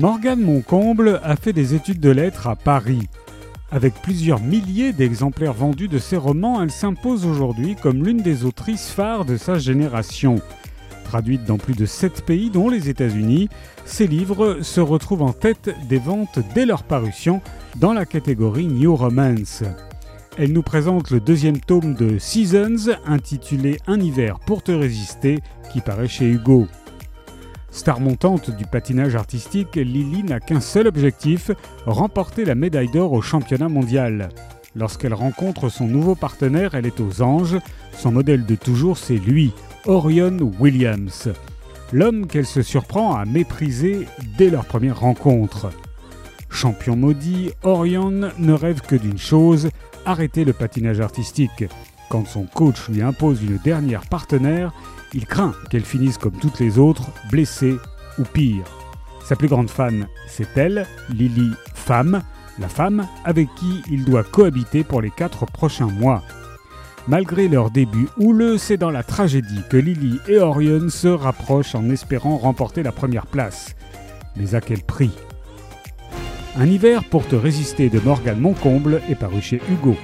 Morgane Moncomble a fait des études de lettres à Paris. Avec plusieurs milliers d'exemplaires vendus de ses romans, elle s'impose aujourd'hui comme l'une des autrices phares de sa génération. Traduite dans plus de 7 pays dont les États-Unis, ses livres se retrouvent en tête des ventes dès leur parution dans la catégorie New Romance. Elle nous présente le deuxième tome de Seasons intitulé Un hiver pour te résister qui paraît chez Hugo. Star montante du patinage artistique, Lily n'a qu'un seul objectif, remporter la médaille d'or au championnat mondial. Lorsqu'elle rencontre son nouveau partenaire, elle est aux anges. Son modèle de toujours, c'est lui, Orion Williams. L'homme qu'elle se surprend à mépriser dès leur première rencontre. Champion maudit, Orion ne rêve que d'une chose, arrêter le patinage artistique. Quand son coach lui impose une dernière partenaire, il craint qu'elle finisse comme toutes les autres, blessée ou pire. Sa plus grande fan, c'est elle, Lily Femme, la femme avec qui il doit cohabiter pour les quatre prochains mois. Malgré leur début houleux, c'est dans la tragédie que Lily et Orion se rapprochent en espérant remporter la première place. Mais à quel prix? Un hiver pour te résister de Morgane Moncomble est paru chez Hugo.